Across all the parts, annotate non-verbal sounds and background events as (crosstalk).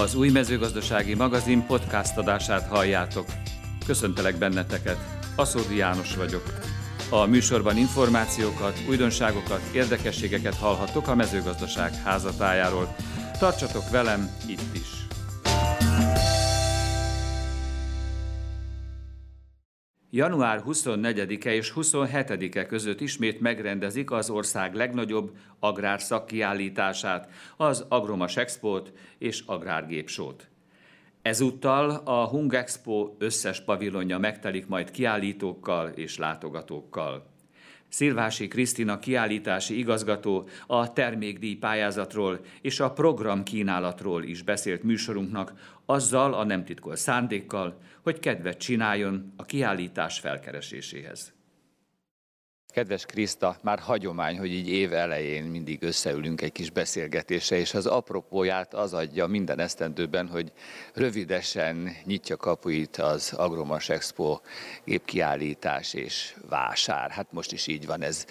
Az új mezőgazdasági magazin podcast adását halljátok. Köszöntelek benneteket, Aszódi János vagyok. A műsorban információkat, újdonságokat, érdekességeket hallhattok a mezőgazdaság házatájáról. Tartsatok velem itt is! Január 24-e és 27-e között ismét megrendezik az ország legnagyobb agrárszakkiállítását, az Agromas Export és Agrárgépsót. Ezúttal a Hung Expo összes pavilonja megtelik majd kiállítókkal és látogatókkal. Szilvási Krisztina kiállítási igazgató a termékdíj pályázatról és a program kínálatról is beszélt műsorunknak, azzal a nem titkol szándékkal, hogy kedvet csináljon a kiállítás felkereséséhez. Kedves Kriszta, már hagyomány, hogy így év elején mindig összeülünk egy kis beszélgetésre, és az apropóját az adja minden esztendőben, hogy rövidesen nyitja kapuit az Agromas Expo gépkiállítás és vásár. Hát most is így van ez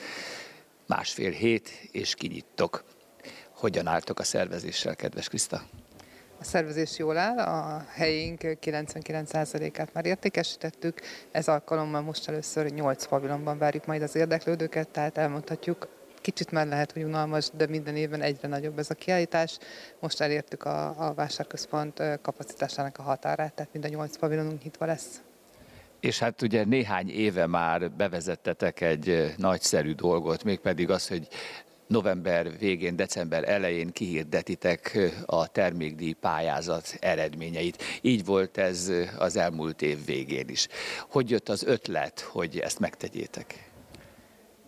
másfél hét, és kinyittok. Hogyan álltok a szervezéssel, kedves Kriszta? A szervezés jól áll, a helyénk 99%-át már értékesítettük, ez alkalommal most először 8 pavilonban várjuk majd az érdeklődőket, tehát elmondhatjuk, kicsit már lehet, hogy unalmas, de minden évben egyre nagyobb ez a kiállítás. Most elértük a, a vásárközpont kapacitásának a határát, tehát mind a 8 pavilonunk nyitva lesz. És hát ugye néhány éve már bevezettetek egy nagyszerű dolgot, mégpedig az, hogy november végén, december elején kihirdetitek a termékdíj pályázat eredményeit. Így volt ez az elmúlt év végén is. Hogy jött az ötlet, hogy ezt megtegyétek?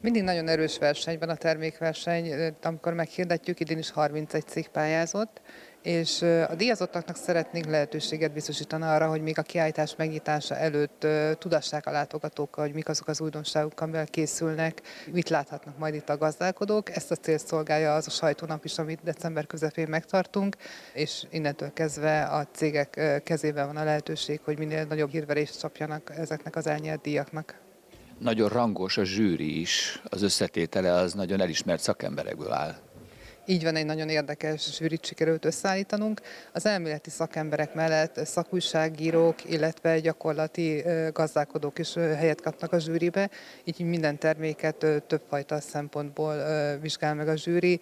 Mindig nagyon erős verseny van a termékverseny, amikor meghirdetjük, idén is 31 cég pályázott, és a díjazottaknak szeretnénk lehetőséget biztosítani arra, hogy még a kiállítás megnyitása előtt tudassák a látogatókkal, hogy mik azok az újdonságok, amivel készülnek, mit láthatnak majd itt a gazdálkodók. Ezt a célt szolgálja az a sajtónap is, amit december közepén megtartunk, és innentől kezdve a cégek kezében van a lehetőség, hogy minél nagyobb hírverést csapjanak ezeknek az elnyert díjaknak. Nagyon rangos a zsűri is, az összetétele az nagyon elismert szakemberekből áll. Így van, egy nagyon érdekes zsűrit sikerült összeállítanunk. Az elméleti szakemberek mellett szakújságírók, illetve gyakorlati gazdálkodók is helyet kapnak a zsűribe, így minden terméket többfajta szempontból vizsgál meg a zsűri,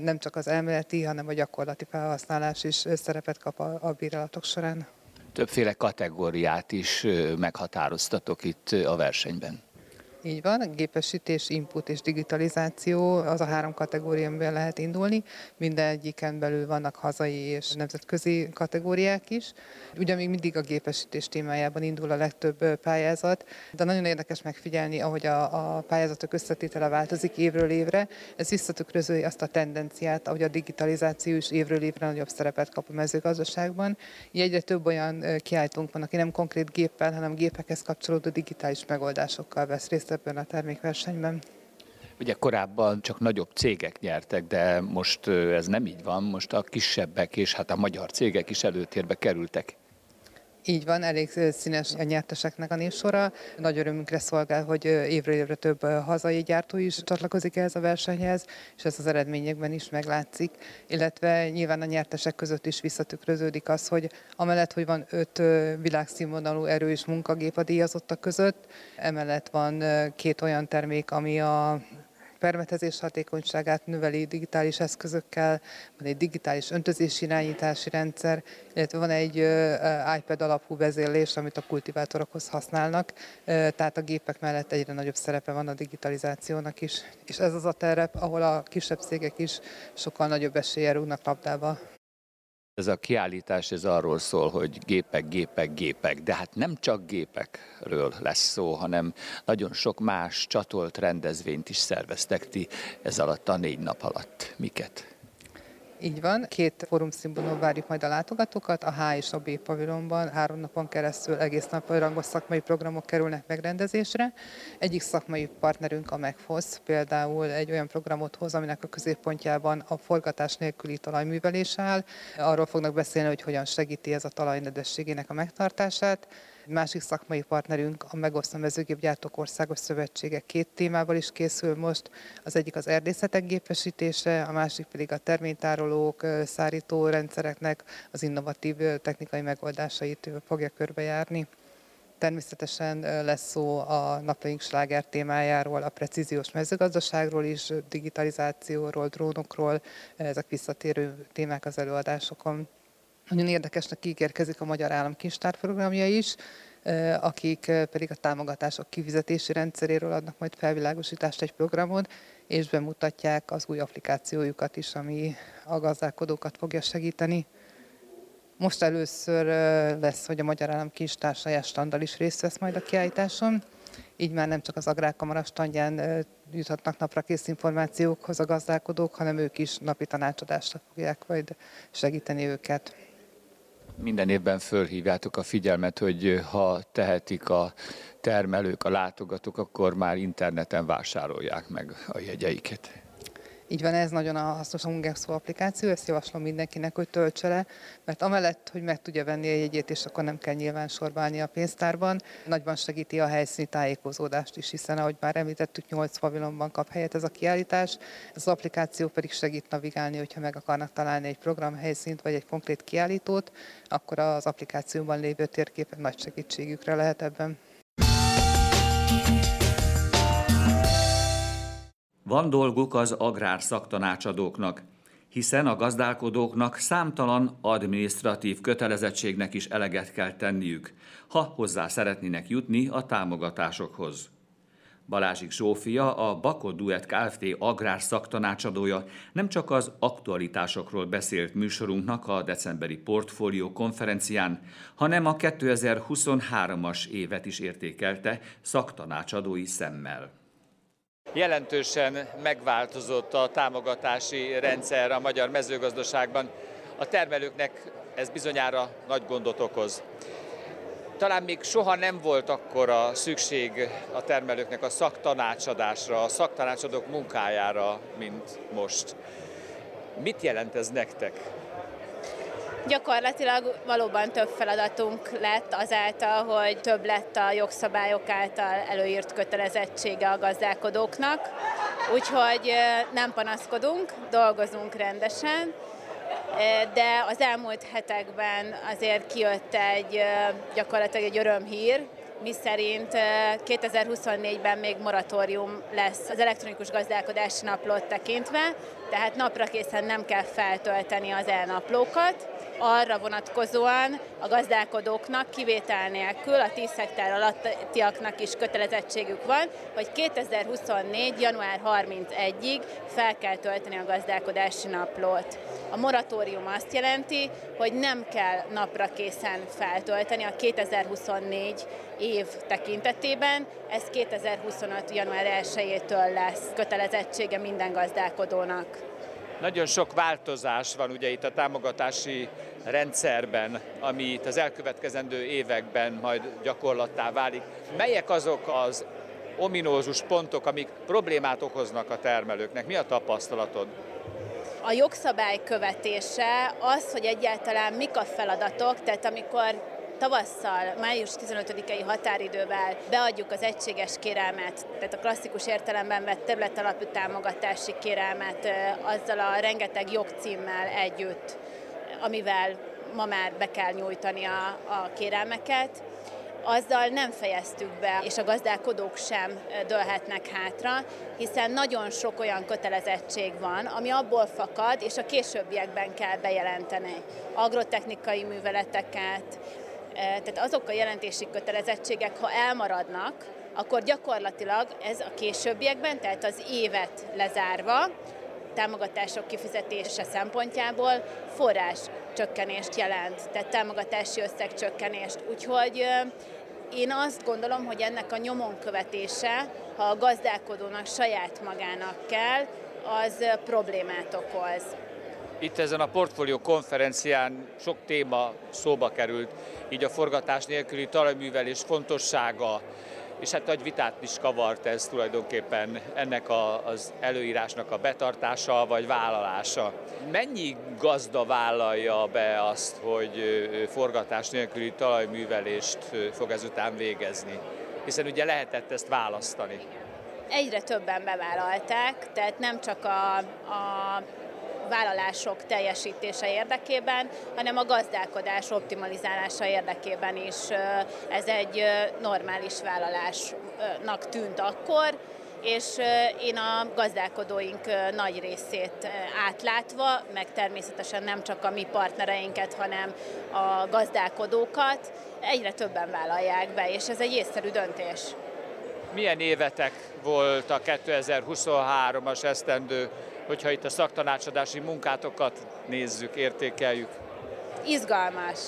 nem csak az elméleti, hanem a gyakorlati felhasználás is szerepet kap a, a bírálatok során. Többféle kategóriát is meghatároztatok itt a versenyben. Így van, gépesítés, input és digitalizáció, az a három kategória, amiben lehet indulni. Mindegyiken belül vannak hazai és nemzetközi kategóriák is. Ugye még mindig a gépesítés témájában indul a legtöbb pályázat, de nagyon érdekes megfigyelni, ahogy a, a pályázatok összetétele változik évről évre. Ez visszatükröző azt a tendenciát, ahogy a digitalizáció is évről évre nagyobb szerepet kap a mezőgazdaságban. Így egyre több olyan kiállítónk van, aki nem konkrét géppel, hanem gépekhez kapcsolódó digitális megoldásokkal vesz részt ebben a termékversenyben. Ugye korábban csak nagyobb cégek nyertek, de most ez nem így van, most a kisebbek és hát a magyar cégek is előtérbe kerültek. Így van, elég színes a nyerteseknek a névsora. Nagy örömünkre szolgál, hogy évről évre több hazai gyártó is csatlakozik ehhez a versenyhez, és ez az eredményekben is meglátszik. Illetve nyilván a nyertesek között is visszatükröződik az, hogy amellett, hogy van öt világszínvonalú erős munkagép a díjazottak között, emellett van két olyan termék, ami a permetezés hatékonyságát növeli digitális eszközökkel, van egy digitális öntözési irányítási rendszer, illetve van egy iPad alapú vezérlés, amit a kultivátorokhoz használnak, tehát a gépek mellett egyre nagyobb szerepe van a digitalizációnak is. És ez az a terep, ahol a kisebb cégek is sokkal nagyobb eséllyel rúgnak labdába. Ez a kiállítás ez arról szól, hogy gépek, gépek, gépek, de hát nem csak gépekről lesz szó, hanem nagyon sok más csatolt rendezvényt is szerveztek ti ez alatt a négy nap alatt. Miket? Így van, két fórum színvonalon várjuk majd a látogatókat, a H és a B pavilonban három napon keresztül egész nap rangos szakmai programok kerülnek megrendezésre. Egyik szakmai partnerünk a Megfosz például egy olyan programot hoz, aminek a középpontjában a forgatás nélküli talajművelés áll. Arról fognak beszélni, hogy hogyan segíti ez a talaj nedvességének a megtartását. Másik szakmai partnerünk a Megosztó Mezőgépgyártók Országos Szövetsége két témával is készül most. Az egyik az erdészetek gépesítése, a másik pedig a terménytárolók, szárító rendszereknek az innovatív technikai megoldásait fogja körbejárni. Természetesen lesz szó a napjaink sláger témájáról, a precíziós mezőgazdaságról is, digitalizációról, drónokról, ezek visszatérő témák az előadásokon. Nagyon érdekesnek ígérkezik a Magyar Állam Kincstár programja is, akik pedig a támogatások kifizetési rendszeréről adnak majd felvilágosítást egy programon, és bemutatják az új applikációjukat is, ami a gazdálkodókat fogja segíteni. Most először lesz, hogy a Magyar Állam Kincstár saját standal is részt vesz majd a kiállításon, így már nem csak az Agrárkamara standján juthatnak napra kész információkhoz a gazdálkodók, hanem ők is napi tanácsadásra fogják majd segíteni őket. Minden évben fölhívjátok a figyelmet, hogy ha tehetik a termelők, a látogatók, akkor már interneten vásárolják meg a jegyeiket. Így van, ez nagyon a hasznos a Hungexpo applikáció, ezt javaslom mindenkinek, hogy töltse le, mert amellett, hogy meg tudja venni a jegyét, és akkor nem kell nyilván sorbálni a pénztárban, nagyban segíti a helyszíni tájékozódást is, hiszen ahogy már említettük, 8 pavilonban kap helyet ez a kiállítás, ez az applikáció pedig segít navigálni, hogyha meg akarnak találni egy programhelyszínt vagy egy konkrét kiállítót, akkor az applikációban lévő térképek nagy segítségükre lehet ebben. Van dolguk az agrár szaktanácsadóknak, hiszen a gazdálkodóknak számtalan administratív kötelezettségnek is eleget kell tenniük, ha hozzá szeretnének jutni a támogatásokhoz. Balázsik Zsófia, a Bako Duet Kft. agrár szaktanácsadója nem csak az aktualitásokról beszélt műsorunknak a decemberi portfólió konferencián, hanem a 2023-as évet is értékelte szaktanácsadói szemmel. Jelentősen megváltozott a támogatási rendszer a magyar mezőgazdaságban. A termelőknek ez bizonyára nagy gondot okoz. Talán még soha nem volt akkora szükség a termelőknek a szaktanácsadásra, a szaktanácsadók munkájára, mint most. Mit jelent ez nektek? Gyakorlatilag valóban több feladatunk lett azáltal, hogy több lett a jogszabályok által előírt kötelezettsége a gazdálkodóknak, úgyhogy nem panaszkodunk, dolgozunk rendesen, de az elmúlt hetekben azért kijött egy gyakorlatilag egy örömhír, mi szerint 2024-ben még moratórium lesz az elektronikus gazdálkodási naplót tekintve, tehát napra készen nem kell feltölteni az elnaplókat, arra vonatkozóan a gazdálkodóknak kivétel nélkül a 10 hektár alattiaknak is kötelezettségük van, hogy 2024. január 31-ig fel kell tölteni a gazdálkodási naplót. A moratórium azt jelenti, hogy nem kell napra készen feltölteni a 2024 év tekintetében, ez 2025. január 1-től lesz kötelezettsége minden gazdálkodónak. Nagyon sok változás van ugye itt a támogatási rendszerben, ami itt az elkövetkezendő években majd gyakorlattá válik. Melyek azok az ominózus pontok, amik problémát okoznak a termelőknek? Mi a tapasztalatod? A jogszabály követése az, hogy egyáltalán mik a feladatok, tehát amikor tavasszal, május 15-i határidővel beadjuk az egységes kérelmet, tehát a klasszikus értelemben vett területalapú támogatási kérelmet azzal a rengeteg jogcímmel együtt, amivel ma már be kell nyújtani a, a kérelmeket, azzal nem fejeztük be, és a gazdálkodók sem dőlhetnek hátra, hiszen nagyon sok olyan kötelezettség van, ami abból fakad, és a későbbiekben kell bejelenteni. Agrotechnikai műveleteket, tehát azok a jelentési kötelezettségek, ha elmaradnak, akkor gyakorlatilag ez a későbbiekben, tehát az évet lezárva, támogatások kifizetése szempontjából forrás csökkenést jelent, tehát támogatási összeg csökkenést. Úgyhogy én azt gondolom, hogy ennek a nyomon követése, ha a gazdálkodónak saját magának kell, az problémát okoz. Itt ezen a portfólió konferencián sok téma szóba került, így a forgatás nélküli talajművelés fontossága, és hát nagy vitát is kavart ez tulajdonképpen ennek a, az előírásnak a betartása vagy vállalása. Mennyi gazda vállalja be azt, hogy forgatás nélküli talajművelést fog ezután végezni? Hiszen ugye lehetett ezt választani. Egyre többen bevállalták, tehát nem csak a, a vállalások teljesítése érdekében, hanem a gazdálkodás optimalizálása érdekében is ez egy normális vállalásnak tűnt akkor, és én a gazdálkodóink nagy részét átlátva, meg természetesen nem csak a mi partnereinket, hanem a gazdálkodókat, egyre többen vállalják be, és ez egy észszerű döntés. Milyen évetek volt a 2023-as esztendő hogyha itt a szaktanácsadási munkátokat nézzük, értékeljük? Izgalmas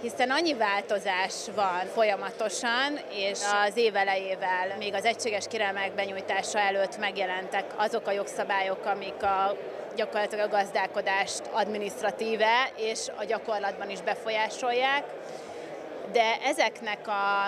hiszen annyi változás van folyamatosan, és az év elejével, még az egységes kérelmek benyújtása előtt megjelentek azok a jogszabályok, amik a gyakorlatilag a gazdálkodást administratíve és a gyakorlatban is befolyásolják, de ezeknek a,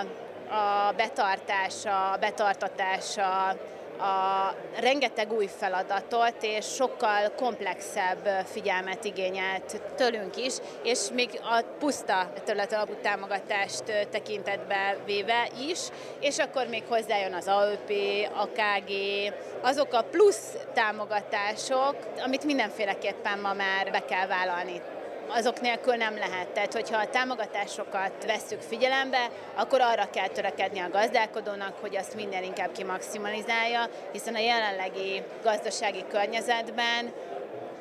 a betartása, betartatása, a rengeteg új feladatot és sokkal komplexebb figyelmet igényelt tőlünk is, és még a puszta területalapú támogatást tekintetbe véve is, és akkor még hozzájön az AÖP, a KG, azok a plusz támogatások, amit mindenféleképpen ma már be kell vállalni azok nélkül nem lehet. Tehát, hogyha a támogatásokat vesszük figyelembe, akkor arra kell törekedni a gazdálkodónak, hogy azt minden inkább kimaximalizálja, hiszen a jelenlegi gazdasági környezetben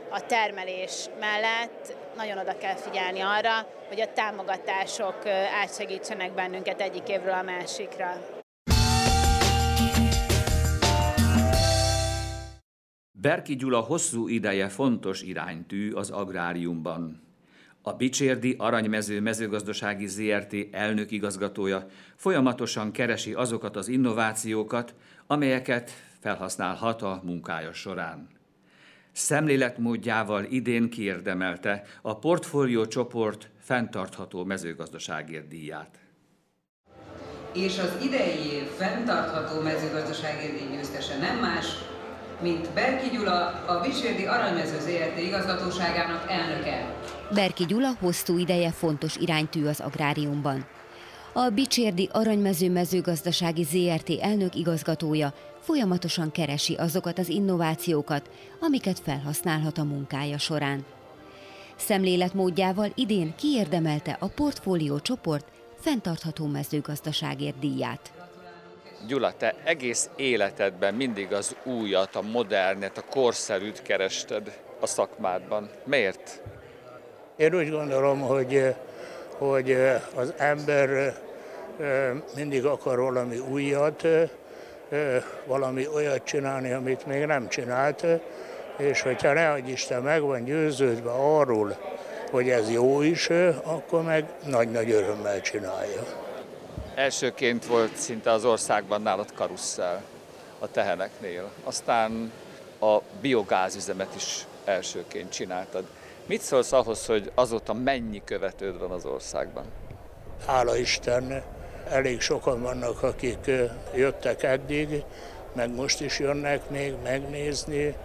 a termelés mellett nagyon oda kell figyelni arra, hogy a támogatások átsegítsenek bennünket egyik évről a másikra. Berki Gyula hosszú ideje fontos iránytű az agráriumban. A Bicsérdi Aranymező mezőgazdasági ZRT elnök igazgatója folyamatosan keresi azokat az innovációkat, amelyeket felhasználhat a munkája során. Szemléletmódjával idén kiérdemelte a portfólió csoport fenntartható mezőgazdaságért díját. És az idei fenntartható mezőgazdaságért díj győztese nem más, mint Berki Gyula, a Visérdi Aranymező ZRT igazgatóságának elnöke. Berki Gyula hosszú ideje fontos iránytű az agráriumban. A Bicsérdi Aranymező mezőgazdasági ZRT elnök igazgatója folyamatosan keresi azokat az innovációkat, amiket felhasználhat a munkája során. Szemléletmódjával idén kiérdemelte a portfólió csoport fenntartható mezőgazdaságért díját. Gyula, te egész életedben mindig az újat, a modernet, a korszerűt kerested a szakmádban. Miért? Én úgy gondolom, hogy, hogy az ember mindig akar valami újat, valami olyat csinálni, amit még nem csinált, és hogyha ne adj Isten meg van győződve arról, hogy ez jó is, akkor meg nagy-nagy örömmel csinálja. Elsőként volt szinte az országban nálad karusszel a teheneknél, aztán a biogázüzemet is elsőként csináltad. Mit szólsz ahhoz, hogy azóta mennyi követőd van az országban? Hála Isten, elég sokan vannak, akik jöttek eddig, meg most is jönnek még megnézni,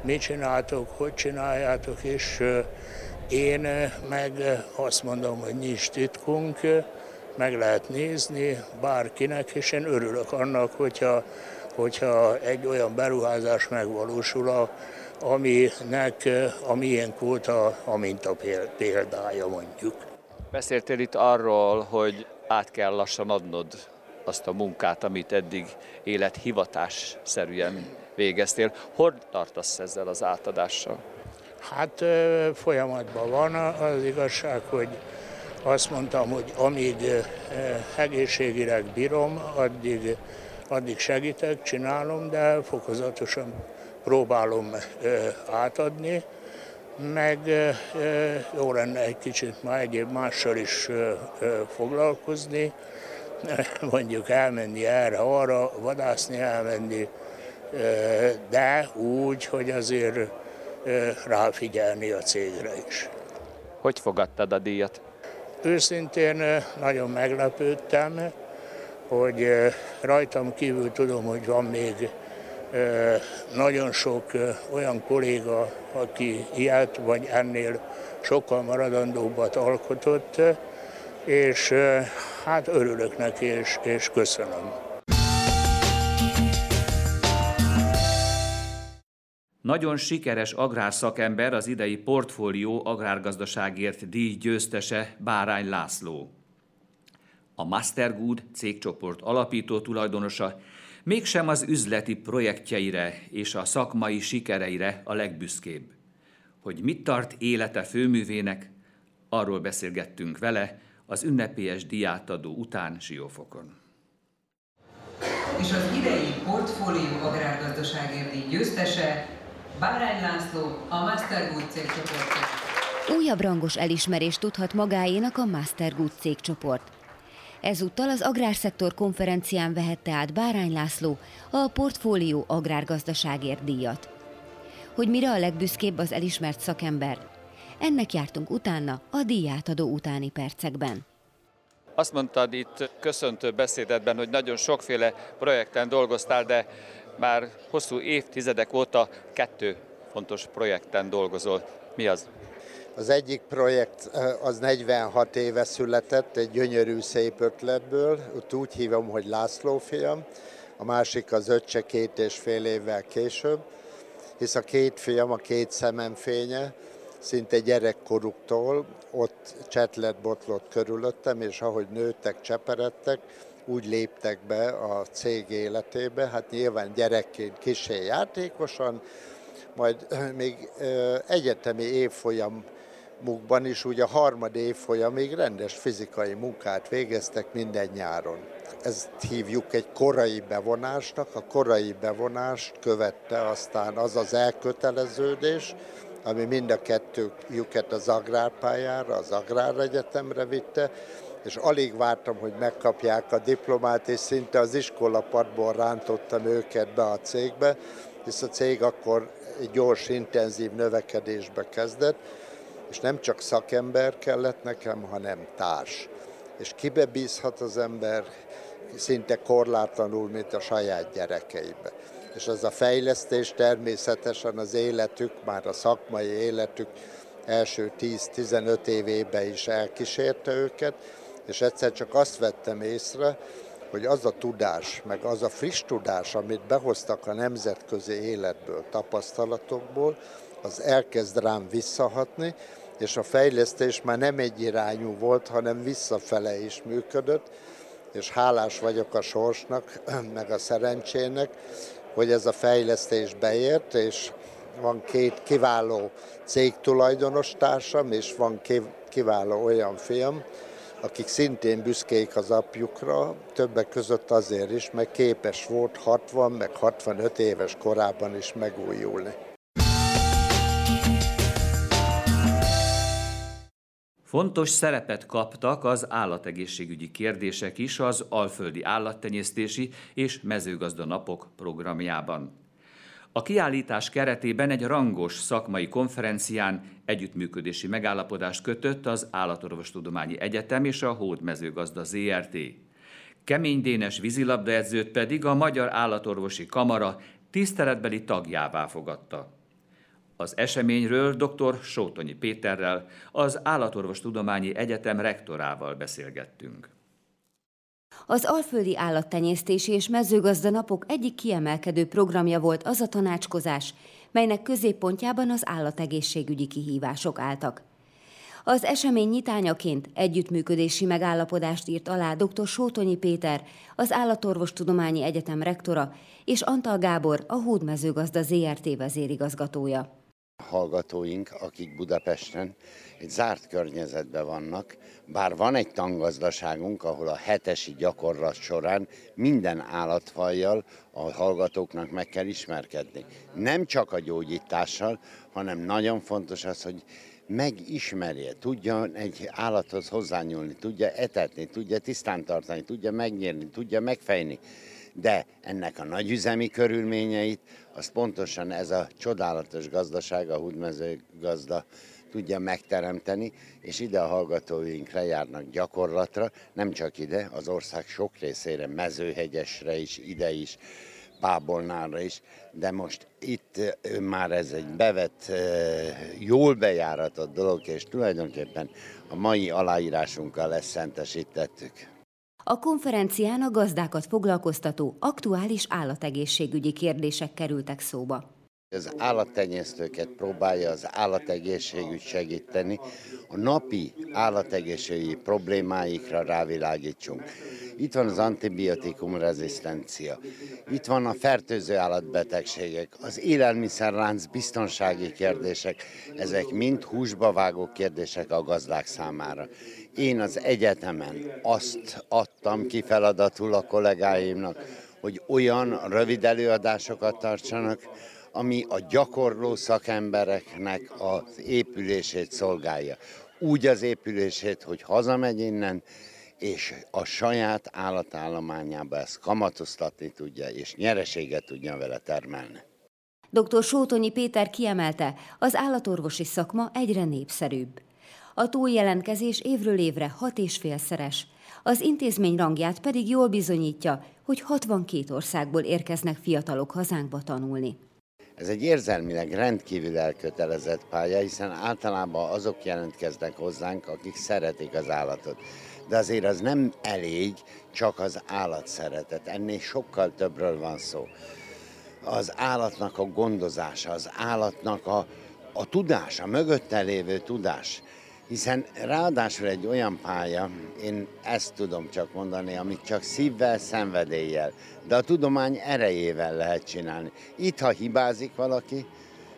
mit csináltok, hogy csináljátok, és én meg azt mondom, hogy nincs titkunk, meg lehet nézni bárkinek, és én örülök annak, hogyha, hogyha egy olyan beruházás megvalósul, aminek a miénk volt a, a minta példája mondjuk. Beszéltél itt arról, hogy át kell lassan adnod azt a munkát, amit eddig élethivatás szerűen végeztél. Hol tartasz ezzel az átadással? Hát folyamatban van az igazság, hogy azt mondtam, hogy amíg egészségileg bírom, addig, addig segítek, csinálom, de fokozatosan próbálom átadni, meg jó lenne egy kicsit már egyéb mással is foglalkozni, (laughs) mondjuk elmenni erre, arra, vadászni elmenni, de úgy, hogy azért ráfigyelni a cégre is. Hogy fogadtad a díjat? Őszintén nagyon meglepődtem, hogy rajtam kívül tudom, hogy van még nagyon sok olyan kolléga, aki ilyet vagy ennél sokkal maradandóbbat alkotott, és hát örülök neki, és, és köszönöm. Nagyon sikeres agrárszakember az idei portfólió agrárgazdaságért díj győztese Bárány László. A Mastergood cégcsoport alapító tulajdonosa mégsem az üzleti projektjeire és a szakmai sikereire a legbüszkébb. Hogy mit tart élete főművének, arról beszélgettünk vele az ünnepélyes diátadó után Siófokon. És az idei portfólió agrárgazdaságért győztese Bárány László, a Mastergood cégcsoport. Újabb rangos elismerést tudhat magáénak a Mastergood cégcsoport. Ezúttal az Agrárszektor konferencián vehette át Bárány László a Portfólió Agrárgazdaságért díjat. Hogy mire a legbüszkébb az elismert szakember? Ennek jártunk utána a díjátadó utáni percekben. Azt mondtad itt köszöntő beszédedben, hogy nagyon sokféle projekten dolgoztál, de már hosszú évtizedek óta kettő fontos projekten dolgozol. Mi az? Az egyik projekt az 46 éve született, egy gyönyörű szép ötletből, ott úgy hívom, hogy László fiam, a másik az öccse két és fél évvel később, hisz a két fiam, a két szemem fénye, szinte gyerekkoruktól ott csetlet botlott körülöttem, és ahogy nőttek, cseperedtek, úgy léptek be a cég életébe, hát nyilván gyerekként kisé játékosan, majd még egyetemi évfolyam mukban is ugye a harmad évfolyamig rendes fizikai munkát végeztek minden nyáron. Ezt hívjuk egy korai bevonásnak. A korai bevonást követte aztán az az elköteleződés, ami mind a kettőjüket az agrárpályára, az agráregyetemre vitte, és alig vártam, hogy megkapják a diplomát, és szinte az iskolapadból rántottam őket be a cégbe, hisz a cég akkor egy gyors, intenzív növekedésbe kezdett, és nem csak szakember kellett nekem, hanem társ. És kibe bízhat az ember szinte korlátlanul, mint a saját gyerekeibe. És az a fejlesztés természetesen az életük, már a szakmai életük első 10-15 évében is elkísérte őket, és egyszer csak azt vettem észre, hogy az a tudás, meg az a friss tudás, amit behoztak a nemzetközi életből, tapasztalatokból, az elkezd rám visszahatni, és a fejlesztés már nem egyirányú volt, hanem visszafele is működött, és hálás vagyok a sorsnak, (clears throat) meg a szerencsének, hogy ez a fejlesztés beért, és van két kiváló cégtulajdonos társam, és van kiváló olyan film, akik szintén büszkék az apjukra, többek között azért is, mert képes volt 60 meg 65 éves korában is megújulni. Fontos szerepet kaptak az állategészségügyi kérdések is az Alföldi Állattenyésztési és Mezőgazda Napok programjában. A kiállítás keretében egy rangos szakmai konferencián együttműködési megállapodást kötött az Állatorvostudományi Egyetem és a Hódmezőgazda ZRT. Kemény Dénes vízilabdaedzőt pedig a Magyar Állatorvosi Kamara tiszteletbeli tagjává fogadta. Az eseményről dr. Sótonyi Péterrel, az Állatorvostudományi Egyetem rektorával beszélgettünk. Az Alföldi Állattenyésztési és Mezőgazda Napok egyik kiemelkedő programja volt az a tanácskozás, melynek középpontjában az állategészségügyi kihívások álltak. Az esemény nyitányaként együttműködési megállapodást írt alá dr. Sótonyi Péter, az Állatorvostudományi Egyetem rektora, és Antal Gábor, a Hódmezőgazda ZRT vezérigazgatója hallgatóink, akik Budapesten egy zárt környezetben vannak, bár van egy tangazdaságunk, ahol a hetesi gyakorlat során minden állatfajjal a hallgatóknak meg kell ismerkedni. Nem csak a gyógyítással, hanem nagyon fontos az, hogy megismerje, tudja egy állathoz hozzányúlni, tudja etetni, tudja tisztán tartani, tudja megnyírni, tudja megfejni de ennek a nagyüzemi körülményeit, az pontosan ez a csodálatos gazdaság, a húdmezőgazda tudja megteremteni, és ide a hallgatóink lejárnak gyakorlatra, nem csak ide, az ország sok részére, mezőhegyesre is, ide is, Pábolnára is, de most itt már ez egy bevett, jól bejáratott dolog, és tulajdonképpen a mai aláírásunkkal ezt szentesítettük. A konferencián a gazdákat foglalkoztató aktuális állategészségügyi kérdések kerültek szóba. Az állattenyésztőket próbálja az állategészségügy segíteni, a napi állategészségügyi problémáikra rávilágítsunk. Itt van az antibiotikum rezisztencia, itt van a fertőző állatbetegségek, az élelmiszerlánc biztonsági kérdések, ezek mind húsba vágó kérdések a gazdák számára. Én az egyetemen azt adtam ki feladatul a kollégáimnak, hogy olyan rövid előadásokat tartsanak, ami a gyakorló szakembereknek az épülését szolgálja. Úgy az épülését, hogy hazamegy innen, és a saját állatállományába ezt kamatoztatni tudja, és nyereséget tudja vele termelni. Dr. Sótonyi Péter kiemelte, az állatorvosi szakma egyre népszerűbb. A túljelentkezés évről évre hat és félszeres, az intézmény rangját pedig jól bizonyítja, hogy 62 országból érkeznek fiatalok hazánkba tanulni. Ez egy érzelmileg rendkívül elkötelezett pálya, hiszen általában azok jelentkeznek hozzánk, akik szeretik az állatot. De azért az nem elég csak az állatszeretet, ennél sokkal többről van szó. Az állatnak a gondozása, az állatnak a, a tudása, mögötte lévő tudás. Hiszen ráadásul egy olyan pálya, én ezt tudom csak mondani, amit csak szívvel, szenvedéllyel, de a tudomány erejével lehet csinálni. Itt, ha hibázik valaki,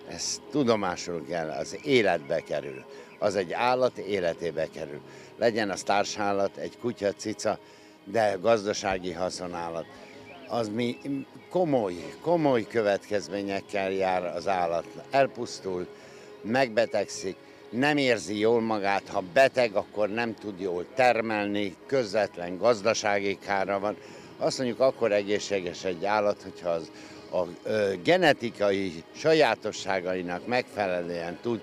ez tudomásul kell, az életbe kerül. Az egy állat életébe kerül. Legyen az társállat, egy kutya, cica, de gazdasági haszonállat. Az mi komoly, komoly következményekkel jár az állat. Elpusztul, megbetegszik, nem érzi jól magát, ha beteg, akkor nem tud jól termelni, közvetlen gazdasági kára van. Azt mondjuk, akkor egészséges egy állat, hogyha az a genetikai sajátosságainak megfelelően tud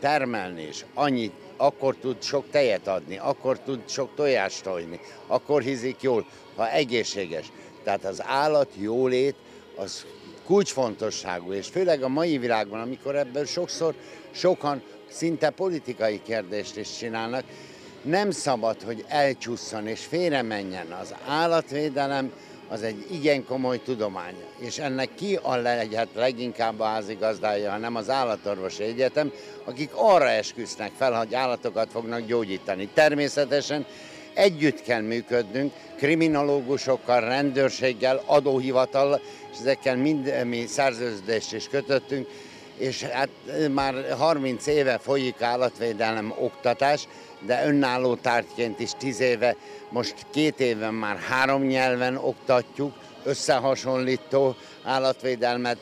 termelni, és annyit, akkor tud sok tejet adni, akkor tud sok tojást tojni, akkor hízik jól, ha egészséges. Tehát az állat jólét az kulcsfontosságú, és főleg a mai világban, amikor ebből sokszor sokan szinte politikai kérdést is csinálnak. Nem szabad, hogy elcsusszon és félre menjen az állatvédelem, az egy igen komoly tudomány, és ennek ki a lehet leginkább a házigazdája, ha nem az állatorvosi egyetem, akik arra esküsznek fel, hogy állatokat fognak gyógyítani. Természetesen együtt kell működnünk, kriminológusokkal, rendőrséggel, adóhivatallal, és ezekkel mind mi szerződést is kötöttünk, és hát már 30 éve folyik állatvédelem oktatás, de önálló tárgyként is 10 éve, most két éven már három nyelven oktatjuk, összehasonlító állatvédelmet,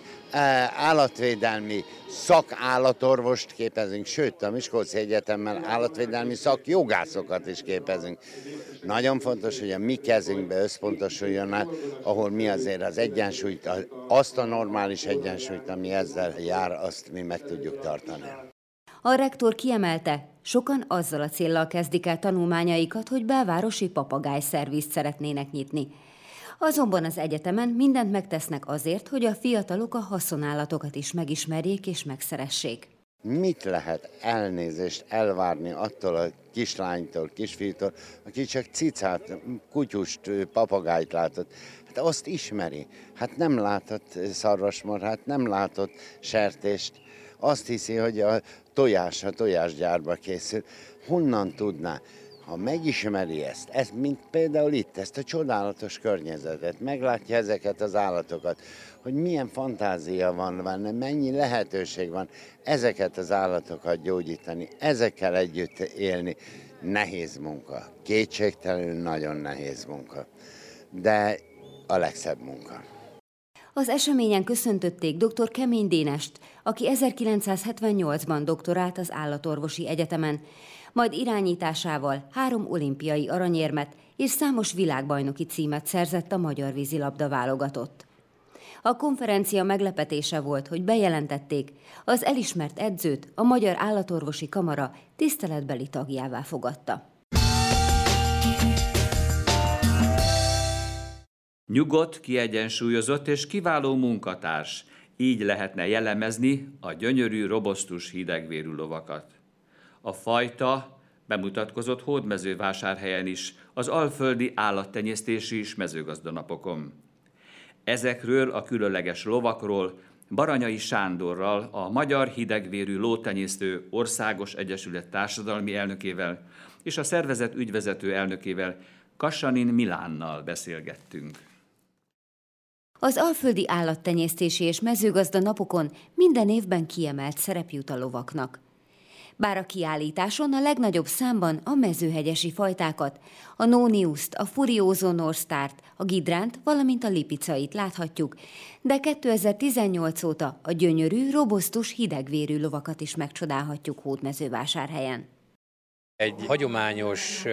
állatvédelmi szakállatorvost képezünk, sőt a Miskolci Egyetemben állatvédelmi szakjogászokat is képezünk. Nagyon fontos, hogy a mi kezünkbe összpontosuljon át, ahol mi azért az egyensúlyt, azt a normális egyensúlyt, ami ezzel jár, azt mi meg tudjuk tartani. A rektor kiemelte, sokan azzal a céllal kezdik el tanulmányaikat, hogy belvárosi papagájszervizt szeretnének nyitni. Azonban az egyetemen mindent megtesznek azért, hogy a fiatalok a haszonállatokat is megismerjék és megszeressék. Mit lehet elnézést elvárni attól a kislánytól, kisfiútól, aki csak cicát, kutyust, papagájt látott? Hát azt ismeri. Hát nem látott szarvasmarhát, nem látott sertést. Azt hiszi, hogy a tojás a tojásgyárba készül. Honnan tudná? Ha megismeri ezt, ezt, mint például itt, ezt a csodálatos környezetet, meglátja ezeket az állatokat, hogy milyen fantázia van benne, mennyi lehetőség van ezeket az állatokat gyógyítani, ezekkel együtt élni. Nehéz munka, kétségtelenül nagyon nehéz munka, de a legszebb munka. Az eseményen köszöntötték dr. Kemény Dénest, aki 1978-ban doktorált az Állatorvosi Egyetemen, majd irányításával három olimpiai aranyérmet és számos világbajnoki címet szerzett a magyar vízilabda válogatott. A konferencia meglepetése volt, hogy bejelentették, az elismert edzőt a Magyar Állatorvosi Kamara tiszteletbeli tagjává fogadta. Nyugodt, kiegyensúlyozott és kiváló munkatárs. Így lehetne jellemezni a gyönyörű, robosztus hidegvérű lovakat. A fajta bemutatkozott hódmezővásárhelyen is, az alföldi állattenyésztési is mezőgazdanapokon. Ezekről a különleges lovakról Baranyai Sándorral, a Magyar Hidegvérű Lótenyésztő Országos Egyesület társadalmi elnökével és a szervezet ügyvezető elnökével Kassanin Milánnal beszélgettünk. Az Alföldi Állattenyésztési és Mezőgazda napokon minden évben kiemelt szerep jut a lovaknak. Bár a kiállításon a legnagyobb számban a mezőhegyesi fajtákat, a Nóniuszt, a Furioso Norstart, a Gidránt, valamint a Lipicait láthatjuk, de 2018 óta a gyönyörű, robosztus, hidegvérű lovakat is megcsodálhatjuk Hódmezővásárhelyen. Egy hagyományos,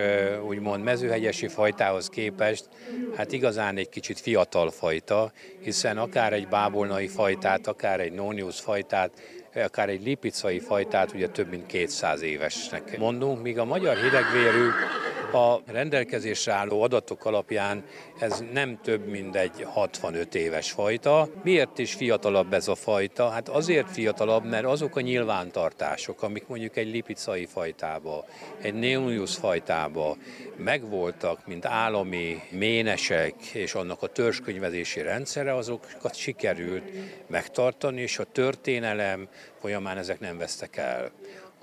úgymond mezőhegyesi fajtához képest, hát igazán egy kicsit fiatal fajta, hiszen akár egy bábolnai fajtát, akár egy nóniusz fajtát, akár egy lipicai fajtát ugye több mint 200 évesnek mondunk, míg a magyar hidegvérű a rendelkezésre álló adatok alapján ez nem több, mint egy 65 éves fajta. Miért is fiatalabb ez a fajta? Hát azért fiatalabb, mert azok a nyilvántartások, amik mondjuk egy lipicai fajtába, egy neonius fajtába megvoltak, mint állami ménesek és annak a törzskönyvezési rendszere, azokat sikerült megtartani, és a történelem folyamán ezek nem vesztek el.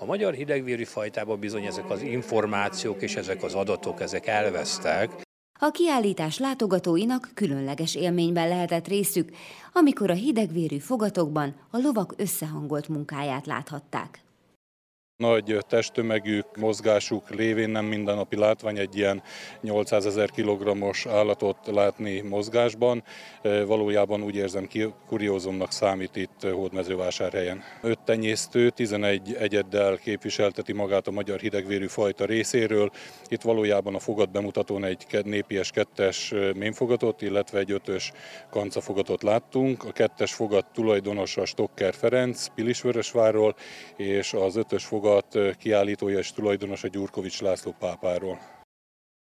A magyar hidegvérű fajtában bizony ezek az információk és ezek az adatok, ezek elvesztek. A kiállítás látogatóinak különleges élményben lehetett részük, amikor a hidegvérű fogatokban a lovak összehangolt munkáját láthatták. Nagy testtömegük, mozgásuk révén nem mindennapi látvány egy ilyen 800 ezer kilogrammos állatot látni mozgásban. Valójában úgy érzem, kuriózumnak számít itt Hódmezővásárhelyen. Öt tenyésztő 11 egyeddel képviselteti magát a magyar hidegvérű fajta részéről. Itt valójában a fogat bemutatón egy népies kettes mémfogatot, illetve egy ötös kancafogatot láttunk. A kettes fogat tulajdonosa Stokker Ferenc Pilisvörösvárról, és az ötös fogat fogat kiállítója és tulajdonosa Gyurkovics László pápáról.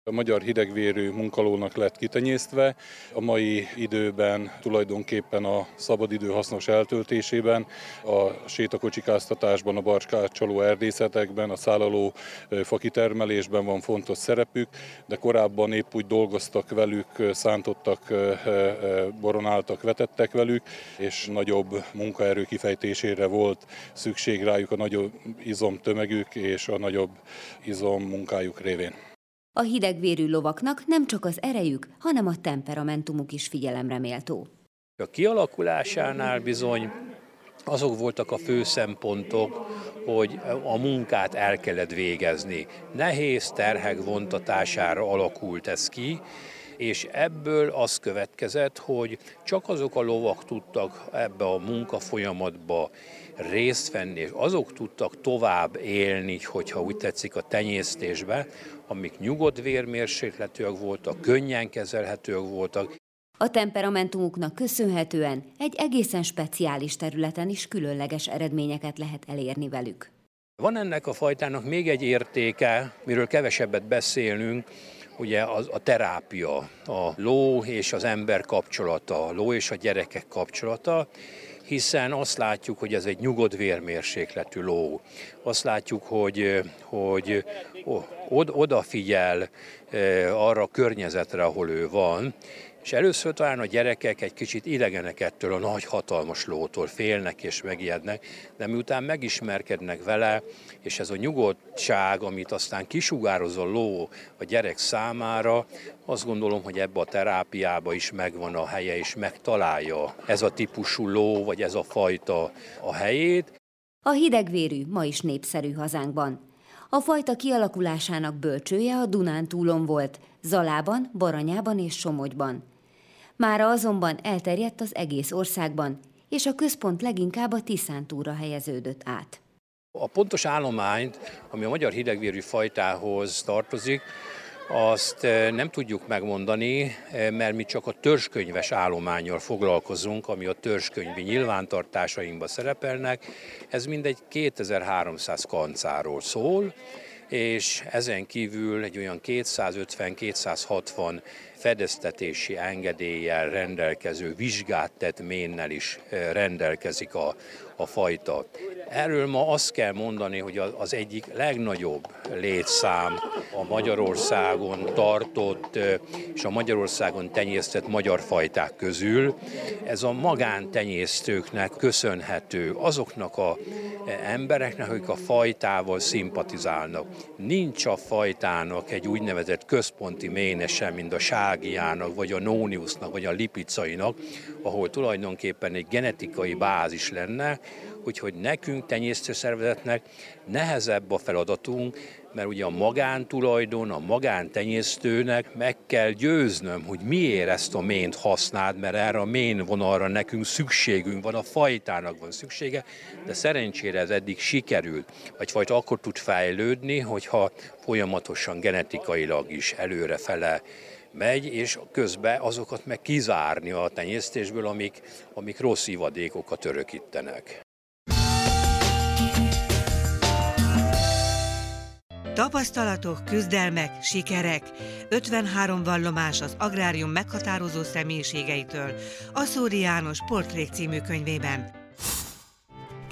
A magyar hidegvérű munkalónak lett kitenyésztve, a mai időben tulajdonképpen a szabadidő hasznos eltöltésében, a sétakocsikáztatásban, a barcskácsaló erdészetekben, a szállaló fakitermelésben van fontos szerepük, de korábban épp úgy dolgoztak velük, szántottak, boronáltak, vetettek velük, és nagyobb munkaerő kifejtésére volt szükség rájuk a nagyobb izomtömegük és a nagyobb izom munkájuk révén. A hidegvérű lovaknak nem csak az erejük, hanem a temperamentumuk is figyelemre méltó. A kialakulásánál bizony azok voltak a fő szempontok, hogy a munkát el kellett végezni. Nehéz terhek vontatására alakult ez ki, és ebből az következett, hogy csak azok a lovak tudtak ebbe a munka folyamatba részt venni, és azok tudtak tovább élni, hogyha úgy tetszik a tenyésztésbe, amik nyugodt vérmérsékletűek voltak, könnyen kezelhetőek voltak. A temperamentumuknak köszönhetően egy egészen speciális területen is különleges eredményeket lehet elérni velük. Van ennek a fajtának még egy értéke, miről kevesebbet beszélünk, ugye az, a terápia, a ló és az ember kapcsolata, a ló és a gyerekek kapcsolata, hiszen azt látjuk, hogy ez egy nyugodt vérmérsékletű ló. Azt látjuk, hogy, hogy odafigyel arra a környezetre, ahol ő van, és először talán a gyerekek egy kicsit idegenek ettől a nagy hatalmas lótól, félnek és megijednek, de miután megismerkednek vele, és ez a nyugodtság, amit aztán kisugároz a ló a gyerek számára, azt gondolom, hogy ebbe a terápiába is megvan a helye, és megtalálja ez a típusú ló, vagy ez a fajta a helyét. A hidegvérű ma is népszerű hazánkban. A fajta kialakulásának bölcsője a Dunántúlon volt, Zalában, Baranyában és Somogyban. Mára azonban elterjedt az egész országban, és a központ leginkább a Tiszántúra helyeződött át. A pontos állományt, ami a magyar hidegvérű fajtához tartozik, azt eh, nem tudjuk megmondani, eh, mert mi csak a törzskönyves állományjal foglalkozunk, ami a törzskönyvi nyilvántartásainkban szerepelnek. Ez mindegy 2300 kancáról szól, és ezen kívül egy olyan 250-260 fedeztetési engedéllyel rendelkező vizsgát tett ménnel is rendelkezik a, a fajta. Erről ma azt kell mondani, hogy az egyik legnagyobb létszám a Magyarországon tartott és a Magyarországon tenyésztett magyar fajták közül. Ez a magántenyésztőknek köszönhető, azoknak a embereknek, akik a fajtával szimpatizálnak. Nincs a fajtának egy úgynevezett központi ménese, mint a ságiának, vagy a nóniusznak, vagy a lipicainak, ahol tulajdonképpen egy genetikai bázis lenne, úgyhogy nekünk, tenyésztőszervezetnek nehezebb a feladatunk, mert ugye a magántulajdon, a magántenyésztőnek meg kell győznöm, hogy miért ezt a mént használd, mert erre a mén vonalra nekünk szükségünk van, a fajtának van szüksége, de szerencsére ez eddig sikerült, vagy fajta akkor tud fejlődni, hogyha folyamatosan genetikailag is előrefele megy, és közben azokat meg kizárni a tenyésztésből, amik, amik rossz ivadékokat örökítenek. Tapasztalatok, küzdelmek, sikerek. 53 vallomás az agrárium meghatározó személyiségeitől. Aszóri János Portrék című könyvében.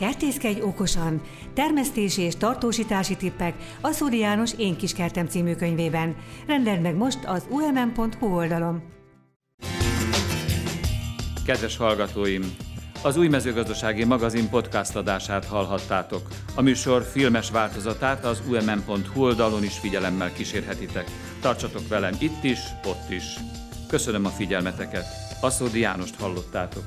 Kertészkedj okosan! Termesztési és tartósítási tippek Aszóri János Én kis kertem című könyvében. Rendeld meg most az umm.hu oldalon. Kedves hallgatóim! Az új mezőgazdasági magazin podcast adását hallhattátok. A műsor filmes változatát az umm.hu oldalon is figyelemmel kísérhetitek. Tartsatok velem itt is, ott is. Köszönöm a figyelmeteket. Aszódi Jánost hallottátok.